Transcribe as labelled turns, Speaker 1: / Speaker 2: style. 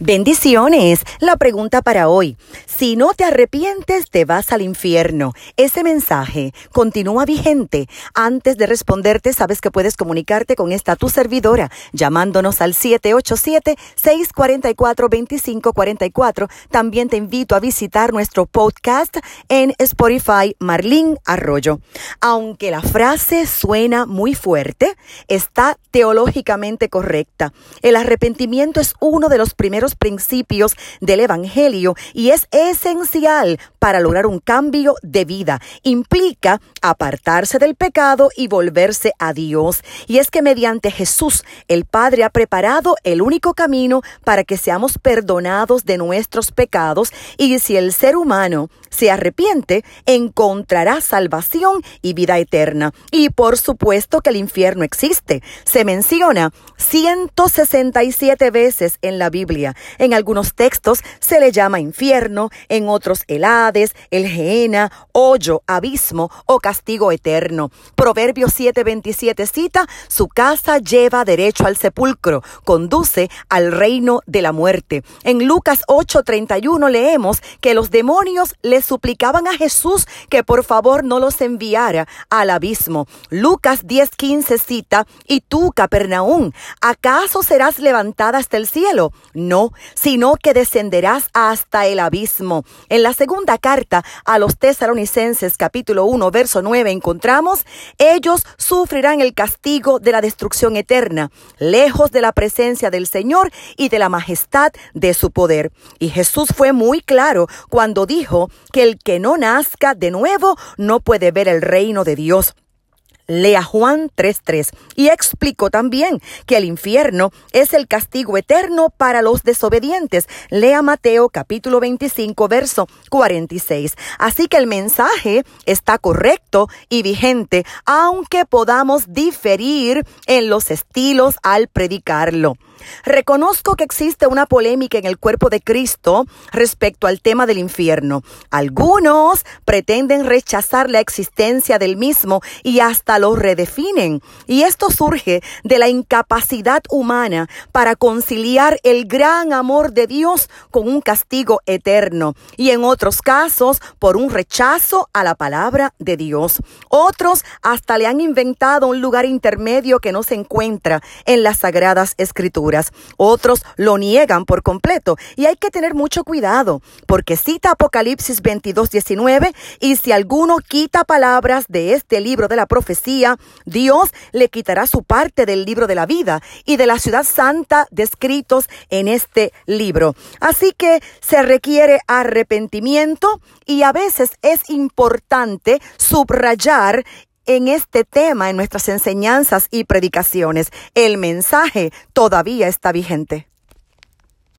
Speaker 1: Bendiciones. La pregunta para hoy. Si no te arrepientes, te vas al infierno. Ese mensaje continúa vigente. Antes de responderte, sabes que puedes comunicarte con esta tu servidora llamándonos al 787-644-2544. También te invito a visitar nuestro podcast en Spotify Marlín Arroyo. Aunque la frase suena muy fuerte, está teológicamente correcta. El arrepentimiento es uno de los primeros principios del Evangelio y es esencial para lograr un cambio de vida. Implica apartarse del pecado y volverse a Dios. Y es que mediante Jesús el Padre ha preparado el único camino para que seamos perdonados de nuestros pecados y si el ser humano se arrepiente, encontrará salvación y vida eterna. Y por supuesto que el infierno existe. Se menciona 167 veces en la Biblia. En algunos textos se le llama infierno, en otros el Hades, el Geena, hoyo, abismo o castigo eterno. Proverbio 7:27 cita, su casa lleva derecho al sepulcro, conduce al reino de la muerte. En Lucas 8:31 leemos que los demonios le suplicaban a Jesús que por favor no los enviara al abismo. Lucas 10:15 cita, y tú, Capernaum, ¿acaso serás levantada hasta el cielo? No, sino que descenderás hasta el abismo. En la segunda carta a los tesalonicenses capítulo 1 verso 9 encontramos, ellos sufrirán el castigo de la destrucción eterna, lejos de la presencia del Señor y de la majestad de su poder. Y Jesús fue muy claro cuando dijo que el que no nazca de nuevo no puede ver el reino de Dios. Lea Juan 3.3 y explicó también que el infierno es el castigo eterno para los desobedientes. Lea Mateo capítulo 25 verso 46. Así que el mensaje está correcto y vigente, aunque podamos diferir en los estilos al predicarlo. Reconozco que existe una polémica en el cuerpo de Cristo respecto al tema del infierno. Algunos pretenden rechazar la existencia del mismo y hasta lo redefinen. Y esto surge de la incapacidad humana para conciliar el gran amor de Dios con un castigo eterno. Y en otros casos, por un rechazo a la palabra de Dios. Otros hasta le han inventado un lugar intermedio que no se encuentra en las sagradas escrituras. Otros lo niegan por completo y hay que tener mucho cuidado porque cita Apocalipsis 22, 19 y si alguno quita palabras de este libro de la Dios le quitará su parte del libro de la vida y de la ciudad santa descritos en este libro. Así que se requiere arrepentimiento y a veces es importante subrayar en este tema en nuestras enseñanzas y predicaciones. El mensaje todavía está vigente.